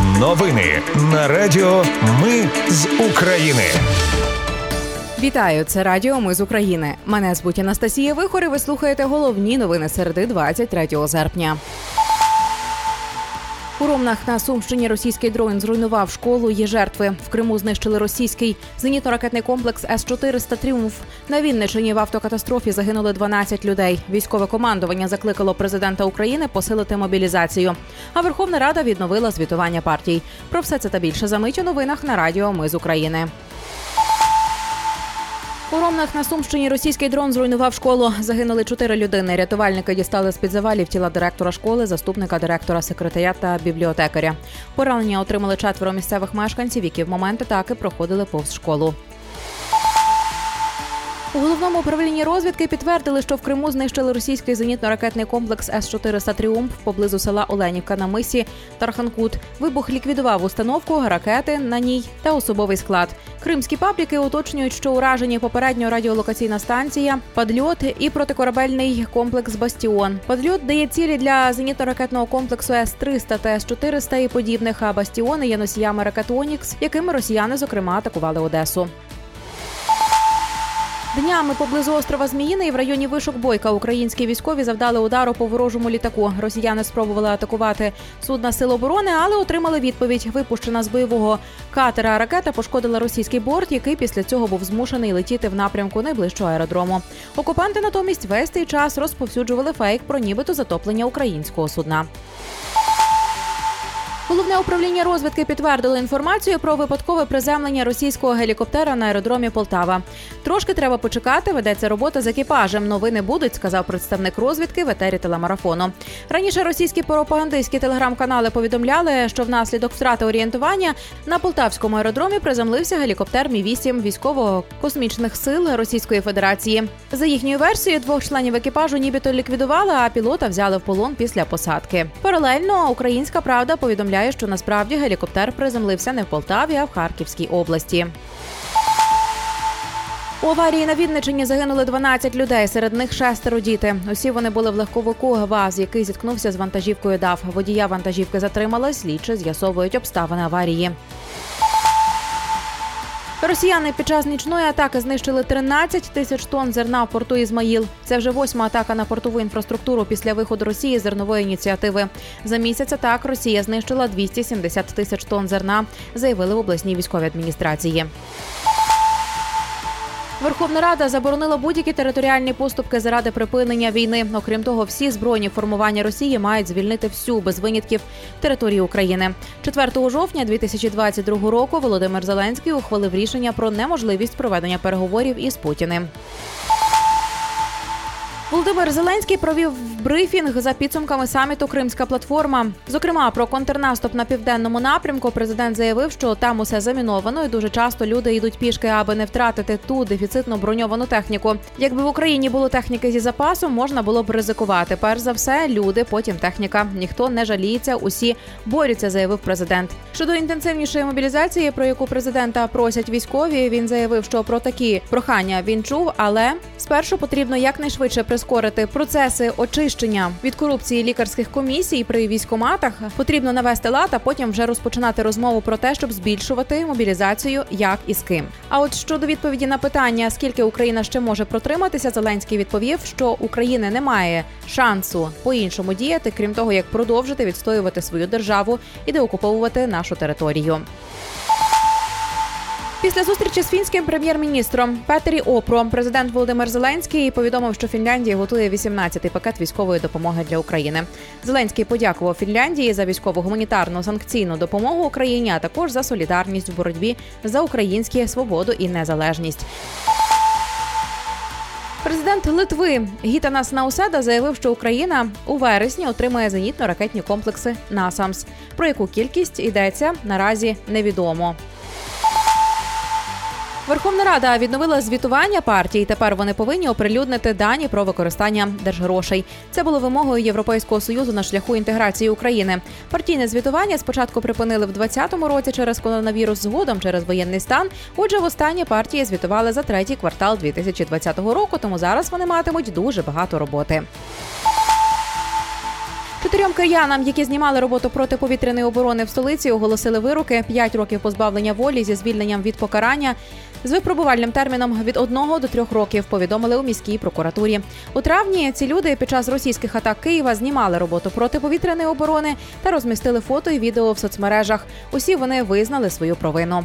Новини на Радіо Ми з України. Вітаю, це Радіо Ми з України. Мене звуть Анастасія Вихор і Ви слухаєте головні новини середи 23 серпня. У Ромнах на Сумщині російський дрон зруйнував школу. Є жертви. В Криму знищили російський зенітно-ракетний комплекс С-400 Тріумф. На Вінничині в автокатастрофі загинули 12 людей. Військове командування закликало президента України посилити мобілізацію. А Верховна Рада відновила звітування партій. Про все це та більше за мить у новинах на Радіо Ми з України. У Ромнах на Сумщині російський дрон зруйнував школу. Загинули чотири людини. Рятувальники дістали з під завалів тіла директора школи, заступника директора секретаря та бібліотекаря. Поранення отримали четверо місцевих мешканців, які в момент атаки проходили повз школу. У головному управлінні розвідки підтвердили, що в Криму знищили російський зенітно-ракетний комплекс С-400 Тріумф поблизу села Оленівка на мисі Тарханкут. Вибух ліквідував установку, ракети на ній та особовий склад. Кримські пабліки уточнюють, що уражені попередньо радіолокаційна станція, падльот і протикорабельний комплекс Бастіон. Падльот дає цілі для зенітно-ракетного комплексу С-300 та С-400 і подібних. А бастіони є носіями ракет «Онікс», якими росіяни зокрема атакували Одесу. Днями поблизу острова Зміїний в районі вишок Бойка українські військові завдали удару по ворожому літаку. Росіяни спробували атакувати судна сил оборони, але отримали відповідь. Випущена з бойового катера ракета пошкодила російський борт, який після цього був змушений летіти в напрямку найближчого аеродрому. Окупанти натомість весь цей час розповсюджували фейк про нібито затоплення українського судна. Головне управління розвідки підтвердило інформацію про випадкове приземлення російського гелікоптера на аеродромі Полтава. Трошки треба почекати. Ведеться робота з екіпажем. Новини будуть, сказав представник розвідки в етері телемарафону. Раніше російські пропагандистські телеграм-канали повідомляли, що внаслідок втрати орієнтування на полтавському аеродромі приземлився гелікоптер Мі 8 військово-космічних сил Російської Федерації. За їхньою версією, двох членів екіпажу нібито ліквідували, а пілота взяли в полон після посадки. Паралельно українська правда повідомляє що насправді гелікоптер приземлився не в Полтаві, а в Харківській області. У аварії на Вінничині загинули 12 людей. Серед них шестеро діти. Усі вони були в легковику ГВАЗ, який зіткнувся з вантажівкою ДАВ. Водія вантажівки затримали. Слідчі з'ясовують обставини аварії. Росіяни під час нічної атаки знищили 13 тисяч тонн зерна в порту Ізмаїл. Це вже восьма атака на портову інфраструктуру після виходу Росії зернової ініціативи. За місяць атак Росія знищила 270 тисяч тонн зерна, заявили в обласній військовій адміністрації. Верховна Рада заборонила будь-які територіальні поступки заради припинення війни. Окрім того, всі збройні формування Росії мають звільнити всю без винятків територію України. 4 жовтня 2022 року Володимир Зеленський ухвалив рішення про неможливість проведення переговорів із Путіним. Володимир Зеленський провів брифінг за підсумками саміту Кримська платформа. Зокрема, про контрнаступ на південному напрямку президент заявив, що там усе заміновано, і дуже часто люди йдуть пішки, аби не втратити ту дефіцитну броньовану техніку. Якби в Україні було техніки зі запасом, можна було б ризикувати. Перш за все, люди, потім техніка. Ніхто не жаліється, усі борються, заявив президент. Щодо інтенсивнішої мобілізації, про яку президента просять військові, він заявив, що про такі прохання він чув, але спершу потрібно якнайшвидше прискорити процеси очищення від корупції лікарських комісій при військоматах. Потрібно навести лад, а потім вже розпочинати розмову про те, щоб збільшувати мобілізацію, як і з ким. А от щодо відповіді на питання, скільки Україна ще може протриматися, Зеленський відповів, що України немає шансу по-іншому діяти, крім того, як продовжити відстоювати свою державу і деокуповувати нашу територію. Після зустрічі з фінським прем'єр-міністром Петері Опро президент Володимир Зеленський повідомив, що Фінляндія готує 18-й пакет військової допомоги для України. Зеленський подякував Фінляндії за військову гуманітарну санкційну допомогу Україні, а також за солідарність в боротьбі за українські свободу і незалежність. Президент Литви Гітанас Науседа заявив, що Україна у вересні отримає зенітно-ракетні комплекси НАСАМС. Про яку кількість йдеться наразі невідомо. Верховна Рада відновила звітування партій. Тепер вони повинні оприлюднити дані про використання держгрошей. Це було вимогою Європейського союзу на шляху інтеграції України. Партійне звітування спочатку припинили в 2020 році через коронавірус, згодом через воєнний стан. Отже, востаннє партії звітували за третій квартал 2020 року. Тому зараз вони матимуть дуже багато роботи. Чотирьом киянам, які знімали роботу протиповітряної оборони в столиці, оголосили вироки 5 років позбавлення волі зі звільненням від покарання з випробувальним терміном від 1 до 3 років. Повідомили у міській прокуратурі. У травні ці люди під час російських атак Києва знімали роботу протиповітряної оборони та розмістили фото і відео в соцмережах. Усі вони визнали свою провину.